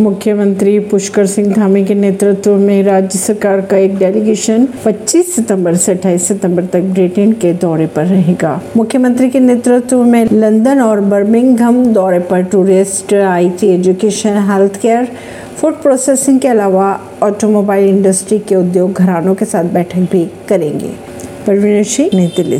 मुख्यमंत्री पुष्कर सिंह धामी के नेतृत्व में राज्य सरकार का एक डेलीगेशन 25 सितंबर से 28 सितंबर तक ब्रिटेन के दौरे पर रहेगा। मुख्यमंत्री के नेतृत्व में लंदन और बर्मिंगहम दौरे पर tourist IT education health care food processing के अलावा ऑटोमोबाइल इंडस्ट्री के उद्योग घरानों के साथ बैठक भी करेंगे। परवीन सिंह, नई दिल्ली